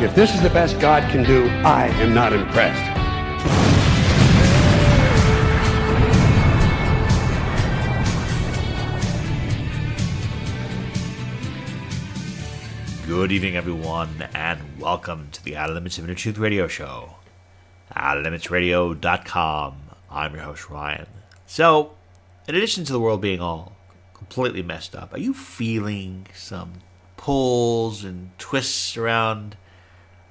If this is the best God can do, I am not impressed. Good evening, everyone, and welcome to the Limits of Inner Truth Radio Show. OuterLimitsRadio.com. I'm your host, Ryan. So, in addition to the world being all completely messed up, are you feeling some pulls and twists around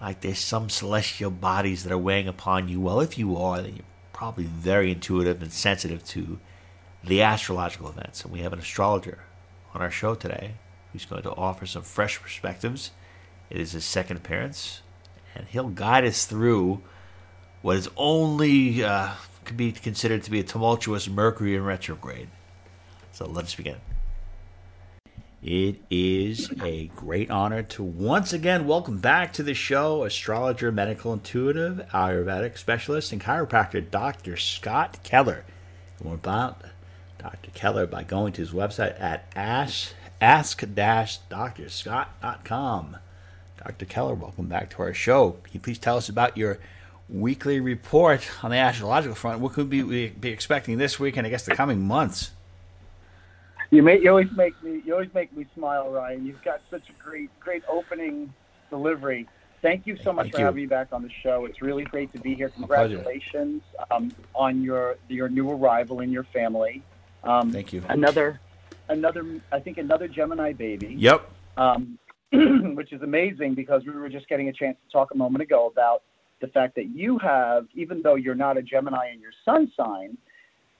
like there's some celestial bodies that are weighing upon you? Well, if you are, then you're probably very intuitive and sensitive to the astrological events. And we have an astrologer on our show today who's going to offer some fresh perspectives. It is his second appearance, and he'll guide us through what is only uh, could be considered to be a tumultuous Mercury in retrograde. So let us begin. It is a great honor to once again welcome back to the show astrologer, medical intuitive, Ayurvedic specialist, and chiropractor Dr. Scott Keller. More about Dr. Keller by going to his website at ask, ask-drscott.com. Dr. Keller, welcome back to our show. Can you please tell us about your weekly report on the astrological front? What could we be expecting this week and I guess the coming months? You make you always make me you always make me smile, Ryan. You've got such a great great opening delivery. Thank you so much Thank for you. having me back on the show. It's really great to be here. Congratulations um, on your your new arrival in your family. Um, Thank you. Another another I think another Gemini baby. Yep. um, which is amazing because we were just getting a chance to talk a moment ago about the fact that you have, even though you're not a Gemini in your sun sign,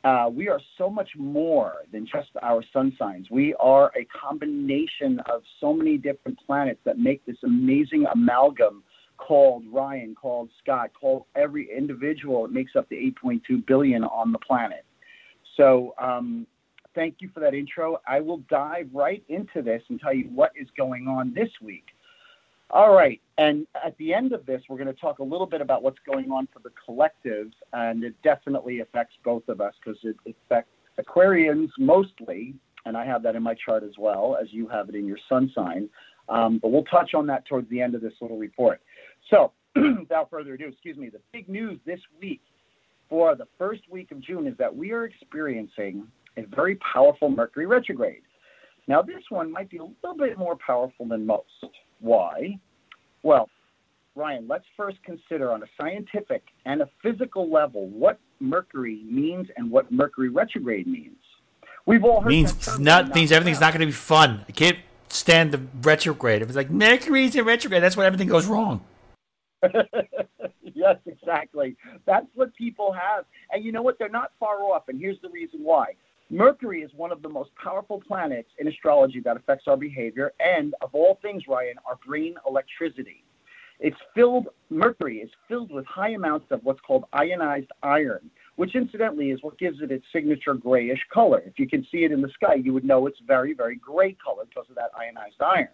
uh, we are so much more than just our sun signs. We are a combination of so many different planets that make this amazing amalgam called Ryan, called Scott, called every individual. that makes up the 8.2 billion on the planet. So, um, thank you for that intro. I will dive right into this and tell you what is going on this week. All right. And at the end of this, we're going to talk a little bit about what's going on for the collective, and it definitely affects both of us because it affects Aquarians mostly, and I have that in my chart as well, as you have it in your sun sign. Um, but we'll touch on that towards the end of this little report. So, without further ado, excuse me, the big news this week for the first week of June is that we are experiencing a very powerful Mercury retrograde. Now, this one might be a little bit more powerful than most. Why? Well, Ryan, let's first consider on a scientific and a physical level what Mercury means and what Mercury retrograde means. We've all heard means not means everything's not going to be fun. I can't stand the retrograde. If it's like Mercury's in retrograde, that's when everything goes wrong. yes, exactly. That's what people have. And you know what? They're not far off. And here's the reason why. Mercury is one of the most powerful planets in astrology that affects our behavior and, of all things, Ryan, our brain electricity. It's filled, Mercury is filled with high amounts of what's called ionized iron, which incidentally is what gives it its signature grayish color. If you can see it in the sky, you would know it's very, very gray color because of that ionized iron.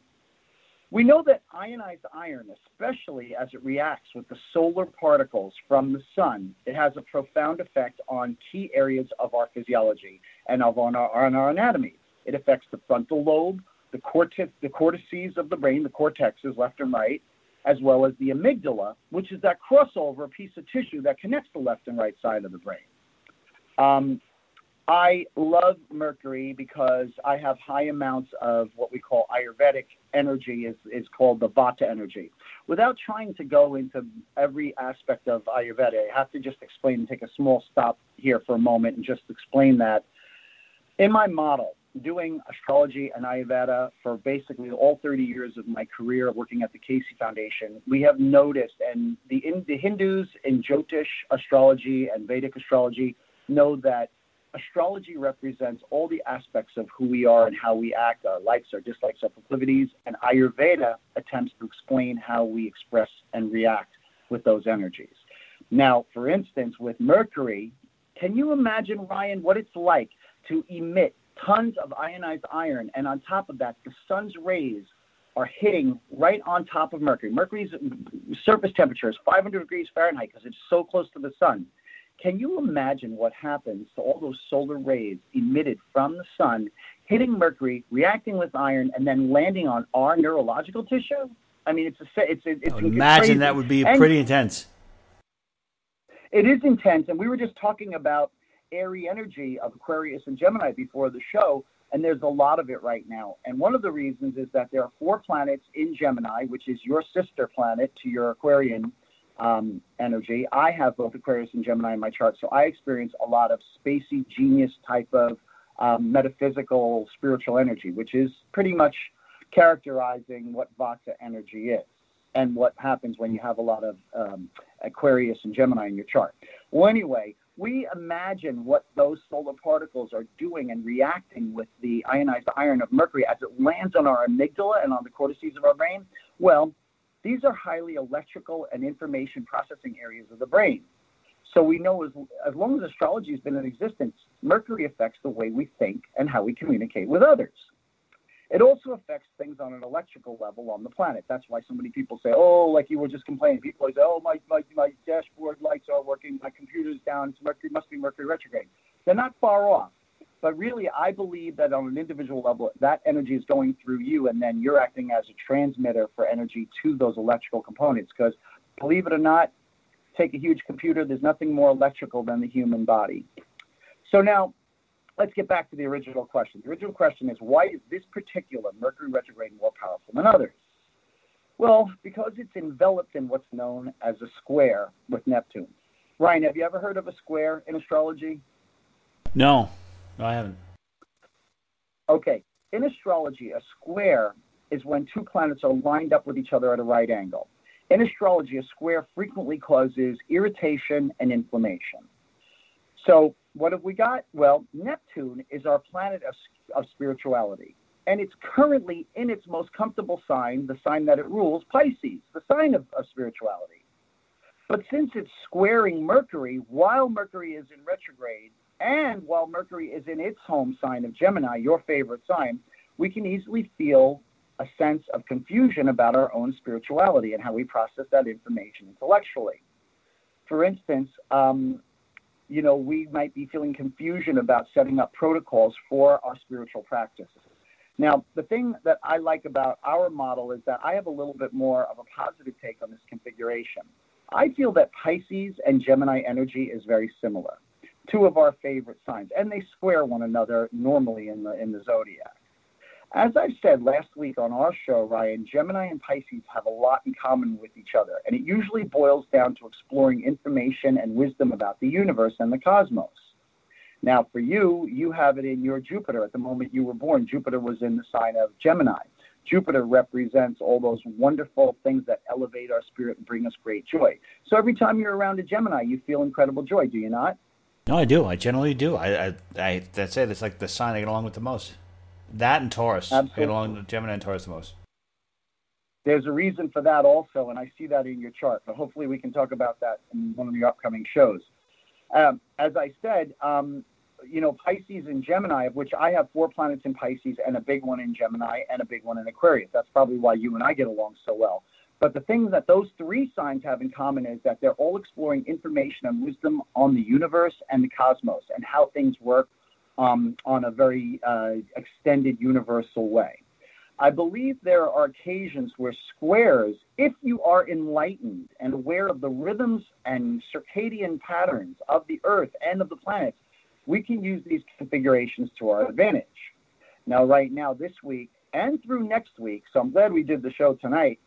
We know that ionized iron, especially as it reacts with the solar particles from the sun, it has a profound effect on key areas of our physiology and of on our, on our anatomy. It affects the frontal lobe, the, cortex, the cortices of the brain, the cortexes left and right, as well as the amygdala, which is that crossover piece of tissue that connects the left and right side of the brain. Um, I love Mercury because I have high amounts of what we call Ayurvedic energy, is, is called the Vata energy. Without trying to go into every aspect of Ayurveda, I have to just explain and take a small stop here for a moment and just explain that in my model, doing astrology and Ayurveda for basically all 30 years of my career working at the Cayce Foundation, we have noticed, and the, the Hindus in Jyotish astrology and Vedic astrology know that astrology represents all the aspects of who we are and how we act, our likes, our dislikes, our proclivities, and Ayurveda attempts to explain how we express and react with those energies. Now, for instance, with Mercury, can you imagine, Ryan, what it's like to emit tons of ionized iron, and on top of that, the sun's rays are hitting right on top of Mercury. Mercury's surface temperature is 500 degrees Fahrenheit because it's so close to the sun. Can you imagine what happens to all those solar rays emitted from the sun, hitting Mercury, reacting with iron, and then landing on our neurological tissue? I mean, it's a, it's it's, imagine crazy. that would be And pretty intense. It is intense, and we were just talking about airy energy of Aquarius and Gemini before the show, and there's a lot of it right now. And one of the reasons is that there are four planets in Gemini, which is your sister planet to your Aquarian um, energy. I have both Aquarius and Gemini in my chart, so I experience a lot of spacey genius type of um, metaphysical spiritual energy, which is pretty much characterizing what Vata energy is and what happens when you have a lot of um, Aquarius and Gemini in your chart. Well, anyway, we imagine what those solar particles are doing and reacting with the ionized iron of Mercury as it lands on our amygdala and on the cortices of our brain. Well, these are highly electrical and information processing areas of the brain. So we know as, as long as astrology has been in existence, Mercury affects the way we think and how we communicate with others. It also affects things on an electrical level on the planet. That's why so many people say, oh, like you were just complaining. People always say, oh, my, my, my dashboard lights are working, my computer's down, it's Mercury, must be Mercury retrograde. They're not far off. But really, I believe that on an individual level, that energy is going through you, and then you're acting as a transmitter for energy to those electrical components. Because believe it or not, take a huge computer, there's nothing more electrical than the human body. So now, let's get back to the original question. The original question is why is this particular Mercury retrograde more powerful than others? Well, because it's enveloped in what's known as a square with Neptune. Ryan, have you ever heard of a square in astrology? No, no, I haven't. Okay, in astrology, a square is when two planets are lined up with each other at a right angle. In astrology, a square frequently causes irritation and inflammation. So, what have we got? Well, Neptune is our planet of, of spirituality, and it's currently in its most comfortable sign, the sign that it rules, Pisces, the sign of, of spirituality. But since it's squaring Mercury while Mercury is in retrograde, and while Mercury is in its home sign of Gemini, your favorite sign, we can easily feel a sense of confusion about our own spirituality and how we process that information intellectually. For instance, um, you know, we might be feeling confusion about setting up protocols for our spiritual practices. Now, the thing that I like about our model is that I have a little bit more of a positive take on this configuration. I feel that Pisces and Gemini energy is very similar, two of our favorite signs, and they square one another normally in the in the zodiac. As I've said last week on our show, Ryan, Gemini and Pisces have a lot in common with each other, and it usually boils down to exploring information and wisdom about the universe and the cosmos. Now, for you, you have it in your Jupiter. At the moment you were born, Jupiter was in the sign of Gemini. Jupiter represents all those wonderful things that elevate our spirit and bring us great joy. So every time you're around a Gemini, you feel incredible joy, do you not? No, I do. I generally do. I, I, I that's it. It's like the sign I get along with the most. That and Taurus. I get along with Gemini and Taurus the most. There's a reason for that also, and I see that in your chart. But hopefully, we can talk about that in one of your upcoming shows. Um, as I said, um, you know, Pisces and Gemini, of which I have four planets in Pisces and a big one in Gemini and a big one in Aquarius. That's probably why you and I get along so well. But the thing that those three signs have in common is that they're all exploring information and wisdom on the universe and the cosmos and how things work um, on a very uh, extended universal way. I believe there are occasions where squares, if you are enlightened and aware of the rhythms and circadian patterns of the Earth and of the planets, we can use these configurations to our advantage. Now, right now, this week and through next week, so I'm glad we did the show tonight,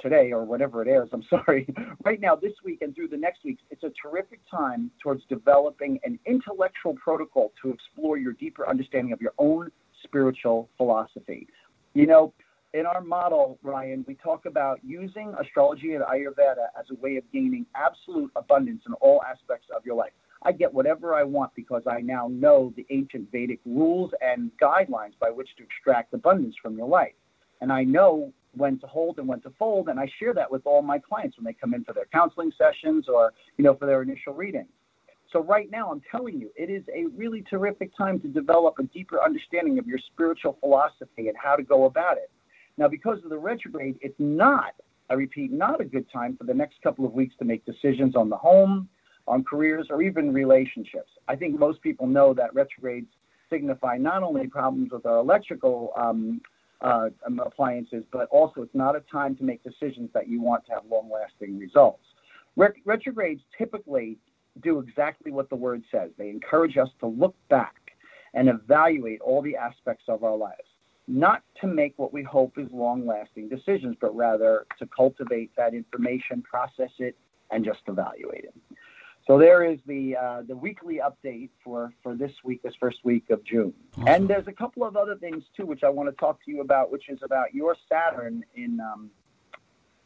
today, or whenever it airs, I'm sorry. right now, this week and through the next week, it's a terrific time towards developing an intellectual protocol to explore your deeper understanding of your own spiritual philosophy. You know, in our model, Ryan, we talk about using astrology and Ayurveda as a way of gaining absolute abundance in all aspects of your life. I get whatever I want because I now know the ancient Vedic rules and guidelines by which to extract abundance from your life. And I know when to hold and when to fold, and I share that with all my clients when they come in for their counseling sessions or you know for their initial readings. So right now, I'm telling you, it is a really terrific time to develop a deeper understanding of your spiritual philosophy and how to go about it. Now, because of the retrograde, it's not, I repeat, not a good time for the next couple of weeks to make decisions on the home, on careers, or even relationships. I think most people know that retrogrades signify not only problems with our electrical um, uh, um, appliances, but also it's not a time to make decisions that you want to have long lasting results. retrogrades typically do exactly what the word says. They encourage us to look back and evaluate all the aspects of our lives, not to make what we hope is long lasting decisions, but rather to cultivate that information, process it, and just evaluate it. So there is the uh, the weekly update for for this week, this first week of June. Awesome. And there's a couple of other things too, which I want to talk to you about, which is about your Saturn in um,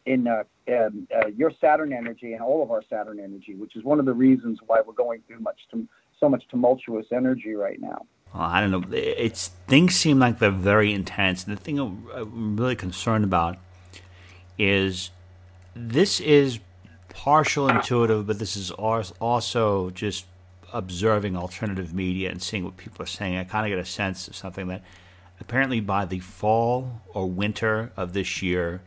in uh, um, uh, your Saturn energy and all of our Saturn energy, which is one of the reasons why we're going through much so much tumultuous energy right now. Well, I don't know. It's things seem like they're very intense. The thing I'm really concerned about is this is partial intuitive, but this is also just observing alternative media and seeing what people are saying. I kind of get a sense of something that apparently by the fall or winter of this year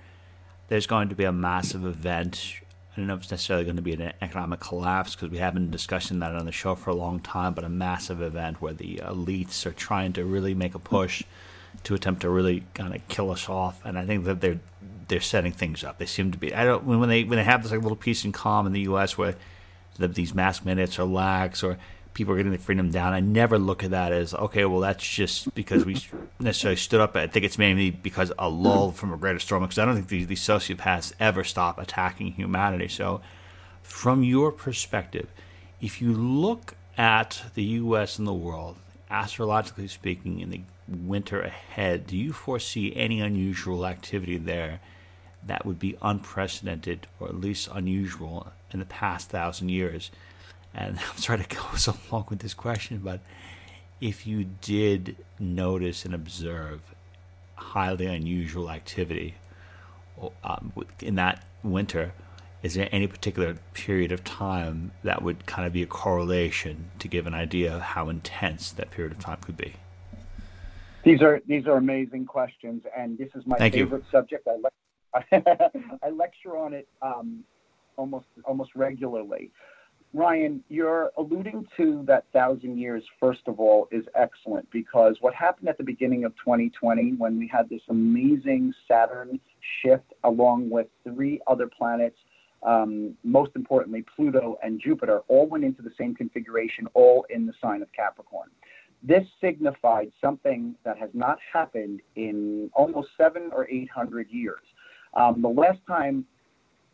there's going to be a massive event. I don't know if it's necessarily going to be an economic collapse because we haven't been discussing that on the show for a long time, but a massive event where the elites are trying to really make a push to attempt to really kind of kill us off. And I think that they're they're setting things up. They seem to be. I don't when they when they have this like little peace and calm in the U.S. where the, these mask minutes are lax or people are getting the freedom down. I never look at that as okay. Well, that's just because we necessarily stood up. I think it's mainly because a lull from a greater storm. Because I don't think these, these sociopaths ever stop attacking humanity. So, from your perspective, if you look at the U.S. and the world, astrologically speaking, in the winter ahead, do you foresee any unusual activity there that would be unprecedented or at least unusual in the past thousand years? And I'm sorry to go so long with this question, but if you did notice and observe highly unusual activity um, in that winter, is there any particular period of time that would kind of be a correlation to give an idea of how intense that period of time could be? These are these are amazing questions, and this is my Thank favorite you. subject. I, le- I lecture on it um, almost almost regularly. Ryan, you're alluding to that thousand years, first of all, is excellent because what happened at the beginning of 2020 when we had this amazing Saturn shift along with three other planets, um, most importantly, Pluto and Jupiter, all went into the same configuration, all in the sign of Capricorn. This signified something that has not happened in almost seven or eight hundred years. Um, the last time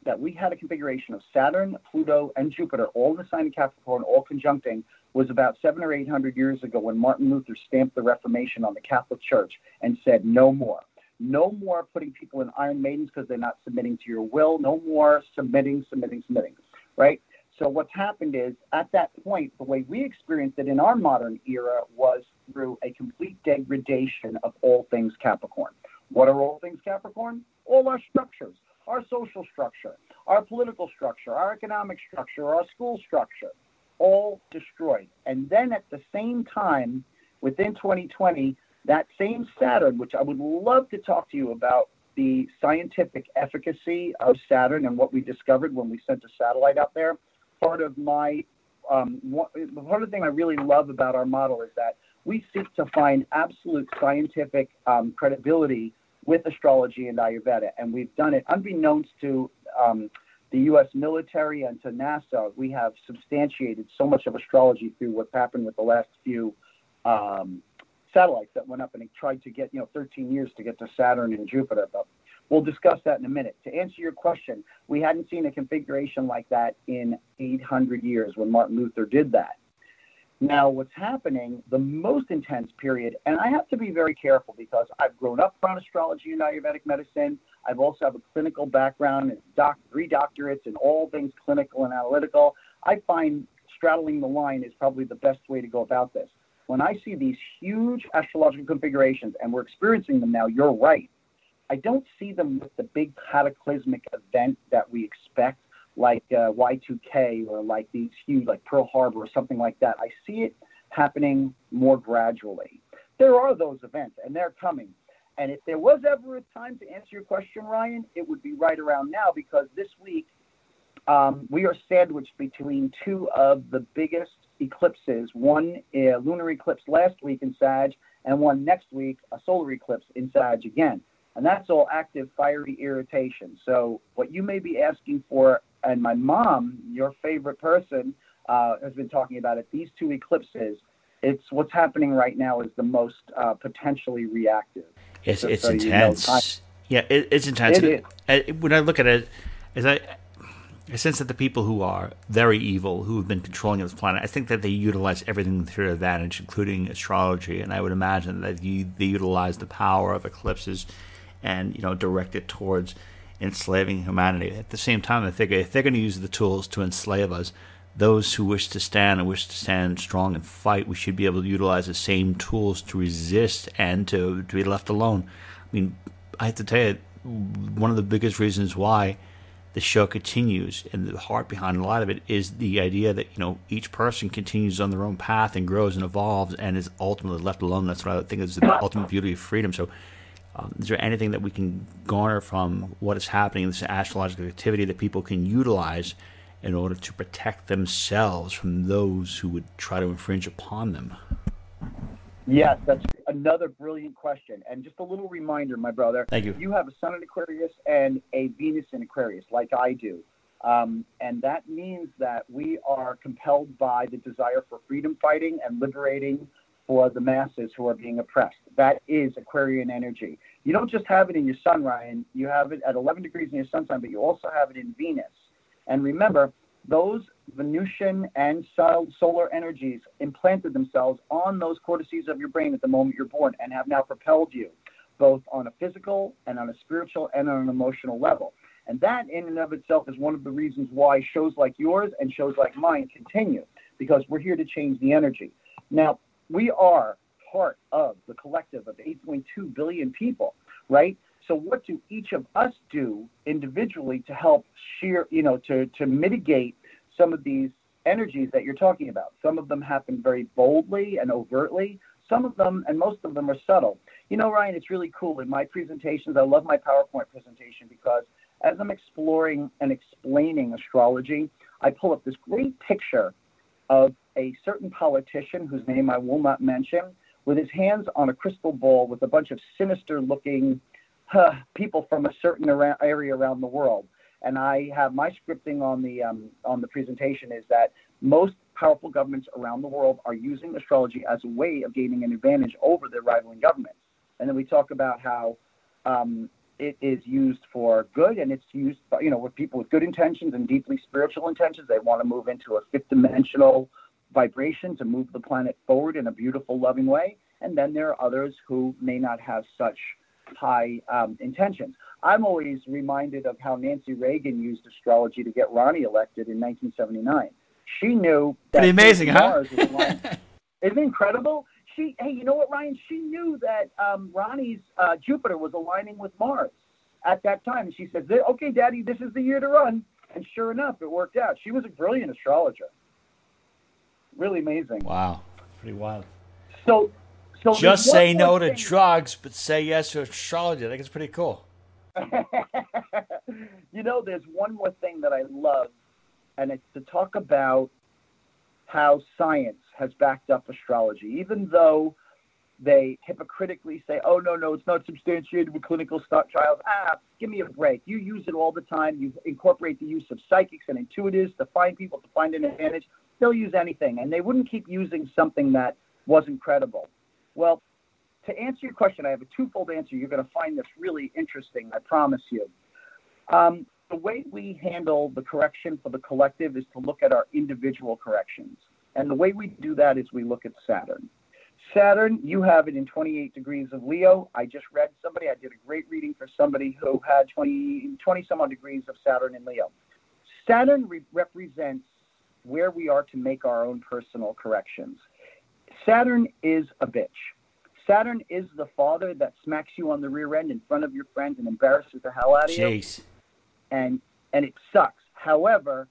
that we had a configuration of Saturn, Pluto, and Jupiter, all in the sign of Capricorn, all conjuncting, was about seven or eight hundred years ago when Martin Luther stamped the Reformation on the Catholic Church and said, no more. No more putting people in Iron Maidens because they're not submitting to your will. No more submitting, submitting, submitting. Right? So what's happened is at that point, the way we experienced it in our modern era was through a complete degradation of all things Capricorn. What are all things Capricorn? All our structures our social structure, our political structure, our economic structure, our school structure, all destroyed. And then at the same time, within 2020, that same Saturn, which I would love to talk to you about the scientific efficacy of Saturn and what we discovered when we sent a satellite out there. Part of my um, part of the thing I really love about our model is that we seek to find absolute scientific um, credibility with astrology and Ayurveda. And we've done it unbeknownst to um, the U.S. military and to NASA. We have substantiated so much of astrology through what's happened with the last few um, satellites that went up and tried to get, you know, 13 years to get to Saturn and Jupiter. But we'll discuss that in a minute. To answer your question, we hadn't seen a configuration like that in 800 years when Martin Luther did that. Now, what's happening, the most intense period, and I have to be very careful because I've grown up around astrology and Ayurvedic medicine. I've also have a clinical background and doc, three doctorates in all things clinical and analytical. I find straddling the line is probably the best way to go about this. When I see these huge astrological configurations, and we're experiencing them now, you're right. I don't see them with the big cataclysmic event that we expect, like uh, Y2K or like these huge, like Pearl Harbor or something like that. I see it happening more gradually. There are those events, and they're coming. And if there was ever a time to answer your question, Ryan, it would be right around now because this week um, we are sandwiched between two of the biggest eclipses one a lunar eclipse last week in Sag, and one next week, a solar eclipse in Sag again. And that's all active fiery irritation. So, what you may be asking for, and my mom, your favorite person, uh, has been talking about it, these two eclipses, it's what's happening right now is the most uh, potentially reactive. It's, it's so intense. You know, yeah, it, it's intense. It is. When I look at it, as I, I sense that the people who are very evil, who have been controlling this planet, I think that they utilize everything to their advantage, including astrology. And I would imagine that you, they utilize the power of eclipses and you know direct it towards enslaving humanity. At the same time, I think if they're going to use the tools to enslave us, those who wish to stand and wish to stand strong and fight, we should be able to utilize the same tools to resist and to, to be left alone. I mean, I have to tell you, one of the biggest reasons why the show continues and the heart behind a lot of it is the idea that you know each person continues on their own path and grows and evolves and is ultimately left alone. That's what I think is the ultimate beauty of freedom. So um, is there anything that we can garner from what is happening in this astrological activity that people can utilize in order to protect themselves from those who would try to infringe upon them? Yes, that's another brilliant question. And just a little reminder, my brother. Thank you. You have a Sun in Aquarius and a Venus in Aquarius, like I do. Um, and that means that we are compelled by the desire for freedom fighting and liberating for the masses who are being oppressed. That is Aquarian energy. You don't just have it in your sun, Ryan. You have it at 11 degrees in your sun sign, but you also have it in Venus. And remember, those Venusian and solar energies implanted themselves on those cortices of your brain at the moment you're born and have now propelled you both on a physical and on a spiritual and on an emotional level. And that in and of itself is one of the reasons why shows like yours and shows like mine continue because we're here to change the energy. Now, we are part of the collective of 8.2 billion people, right? So what do each of us do individually to help sheer, you know, to, to mitigate some of these energies that you're talking about? Some of them happen very boldly and overtly. Some of them, and most of them, are subtle. You know, Ryan, it's really cool. In my presentations, I love my PowerPoint presentation because as I'm exploring and explaining astrology, I pull up this great picture of a certain politician whose name I will not mention, with his hands on a crystal ball with a bunch of sinister looking uh, people from a certain area around the world. And I have my scripting on the um, on the presentation is that most powerful governments around the world are using astrology as a way of gaining an advantage over their rivaling governments. And then we talk about how um, it is used for good and it's used, by, you know, with people with good intentions and deeply spiritual intentions. They want to move into a fifth dimensional vibration to move the planet forward in a beautiful, loving way. And then there are others who may not have such high um, intentions. I'm always reminded of how Nancy Reagan used astrology to get Ronnie elected in 1979. She knew that pretty amazing, Mars huh? Isn't it incredible? She, hey, you know what, Ryan? She knew that um, Ronnie's uh, Jupiter was aligning with Mars at that time. And she said, "Okay, Daddy, this is the year to run." And sure enough, it worked out. She was a brilliant astrologer really amazing. Wow, pretty wild. So, so just say no to drugs, but say yes to astrology. I think it's pretty cool. you know, there's one more thing that I love, and it's to talk about how science has backed up astrology, even though they hypocritically say, "Oh no, no, it's not substantiated with clinical trials." Ah, give me a break. You use it all the time. You incorporate the use of psychics and intuitives to find people to find an advantage they'll use anything, and they wouldn't keep using something that wasn't credible. Well, to answer your question, I have a twofold answer. You're going to find this really interesting, I promise you. Um, the way we handle the correction for the collective is to look at our individual corrections. And the way we do that is we look at Saturn. Saturn, you have it in 28 degrees of Leo. I just read somebody, I did a great reading for somebody who had 20, 20 some odd degrees of Saturn in Leo. Saturn re- represents where we are to make our own personal corrections. Saturn is a bitch. Saturn is the father that smacks you on the rear end in front of your friends and embarrasses the hell out of you. Jeez. And and it sucks. However,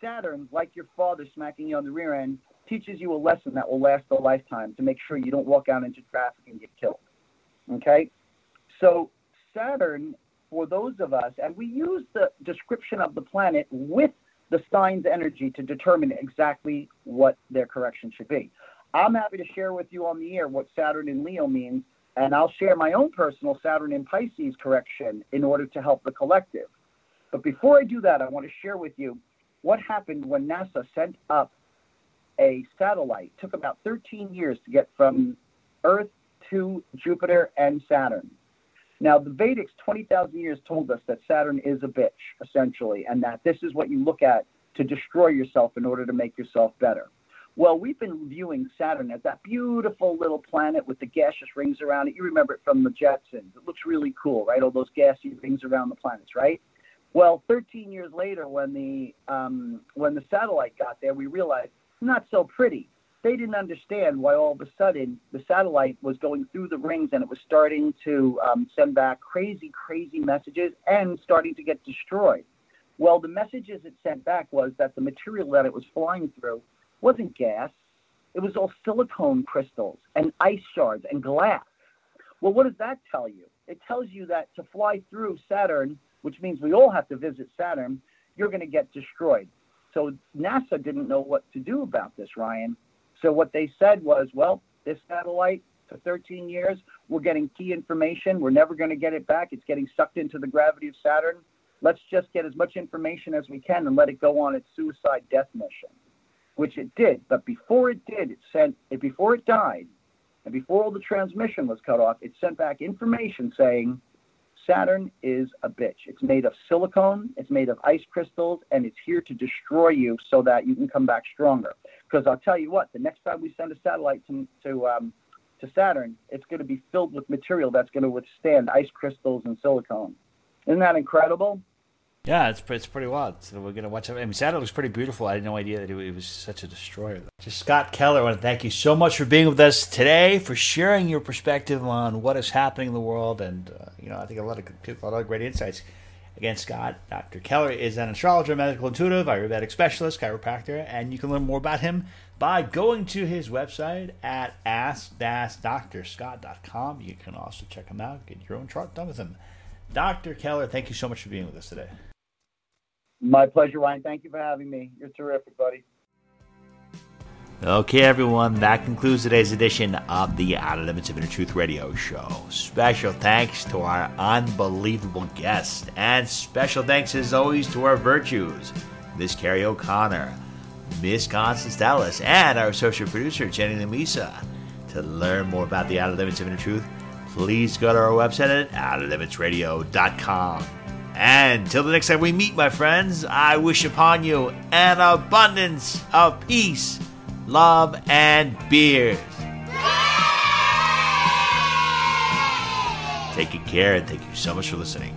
Saturn, like your father smacking you on the rear end, teaches you a lesson that will last a lifetime to make sure you don't walk out into traffic and get killed. Okay? So Saturn, for those of us, and we use the description of the planet with the sign's energy to determine exactly what their correction should be. I'm happy to share with you on the air what Saturn in Leo means, and I'll share my own personal Saturn in Pisces correction in order to help the collective. But before I do that, I want to share with you what happened when NASA sent up a satellite. It took about 13 years to get from Earth to Jupiter and Saturn. Now, the Vedics 20,000 years told us that Saturn is a bitch, essentially, and that this is what you look at to destroy yourself in order to make yourself better. Well, we've been viewing Saturn as that beautiful little planet with the gaseous rings around it. You remember it from the Jetsons. It looks really cool, right? All those gaseous rings around the planets, right? Well, 13 years later, when the um, when the satellite got there, we realized not so pretty. They didn't understand why all of a sudden the satellite was going through the rings and it was starting to um, send back crazy, crazy messages and starting to get destroyed. Well, the messages it sent back was that the material that it was flying through wasn't gas. It was all silicone crystals and ice shards and glass. Well, what does that tell you? It tells you that to fly through Saturn, which means we all have to visit Saturn, you're going to get destroyed. So NASA didn't know what to do about this, Ryan. So what they said was, well, this satellite for 13 years, we're getting key information. We're never going to get it back. It's getting sucked into the gravity of Saturn. Let's just get as much information as we can and let it go on its suicide death mission, which it did. But before it did, it sent it before it died, and before all the transmission was cut off, it sent back information saying Saturn is a bitch. It's made of silicone, it's made of ice crystals, and it's here to destroy you so that you can come back stronger. Because I'll tell you what, the next time we send a satellite to to, um, to Saturn, it's going to be filled with material that's going to withstand ice crystals and silicone. Isn't that incredible? Yeah, it's it's pretty wild. So we're gonna watch it. I mean, Saturn looks pretty beautiful. I had no idea that it was such a destroyer. Just Scott Keller, I want to thank you so much for being with us today, for sharing your perspective on what is happening in the world, and uh, you know, I think a lot of people, a lot of great insights. Again, Scott, Dr. Keller is an astrologer, medical intuitive, Ayurvedic specialist, chiropractor, and you can learn more about him by going to his website at ask-drscott.com. You can also check him out, get your own chart done with him. Dr. Keller, thank you so much for being with us today. My pleasure, Ryan. Thank you for having me. You're terrific, buddy. Okay, everyone, that concludes today's edition of the Outer Limits of Inner Truth Radio Show. Special thanks to our unbelievable guests, and special thanks as always to our virtues, Miss Carrie O'Connor, Miss Constance Dallas, and our associate producer, Jenny Lamisa. To learn more about the Outer Limits of Inner Truth, please go to our website at outerlimitsradio.com. And till the next time we meet, my friends, I wish upon you an abundance of peace, love, and beers. Take good care and thank you so much for listening.